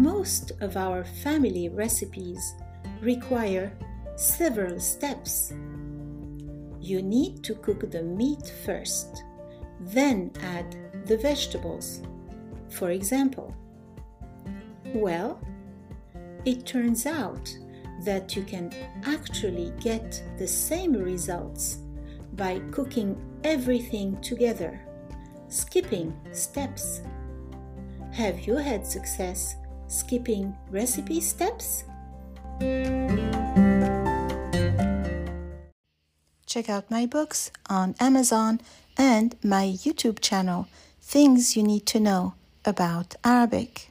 most of our family recipes require several steps. You need to cook the meat first, then add the vegetables. For example, well, it turns out that you can actually get the same results by cooking everything together, skipping steps. Have you had success skipping recipe steps? Check out my books on Amazon and my YouTube channel, Things You Need to Know About Arabic.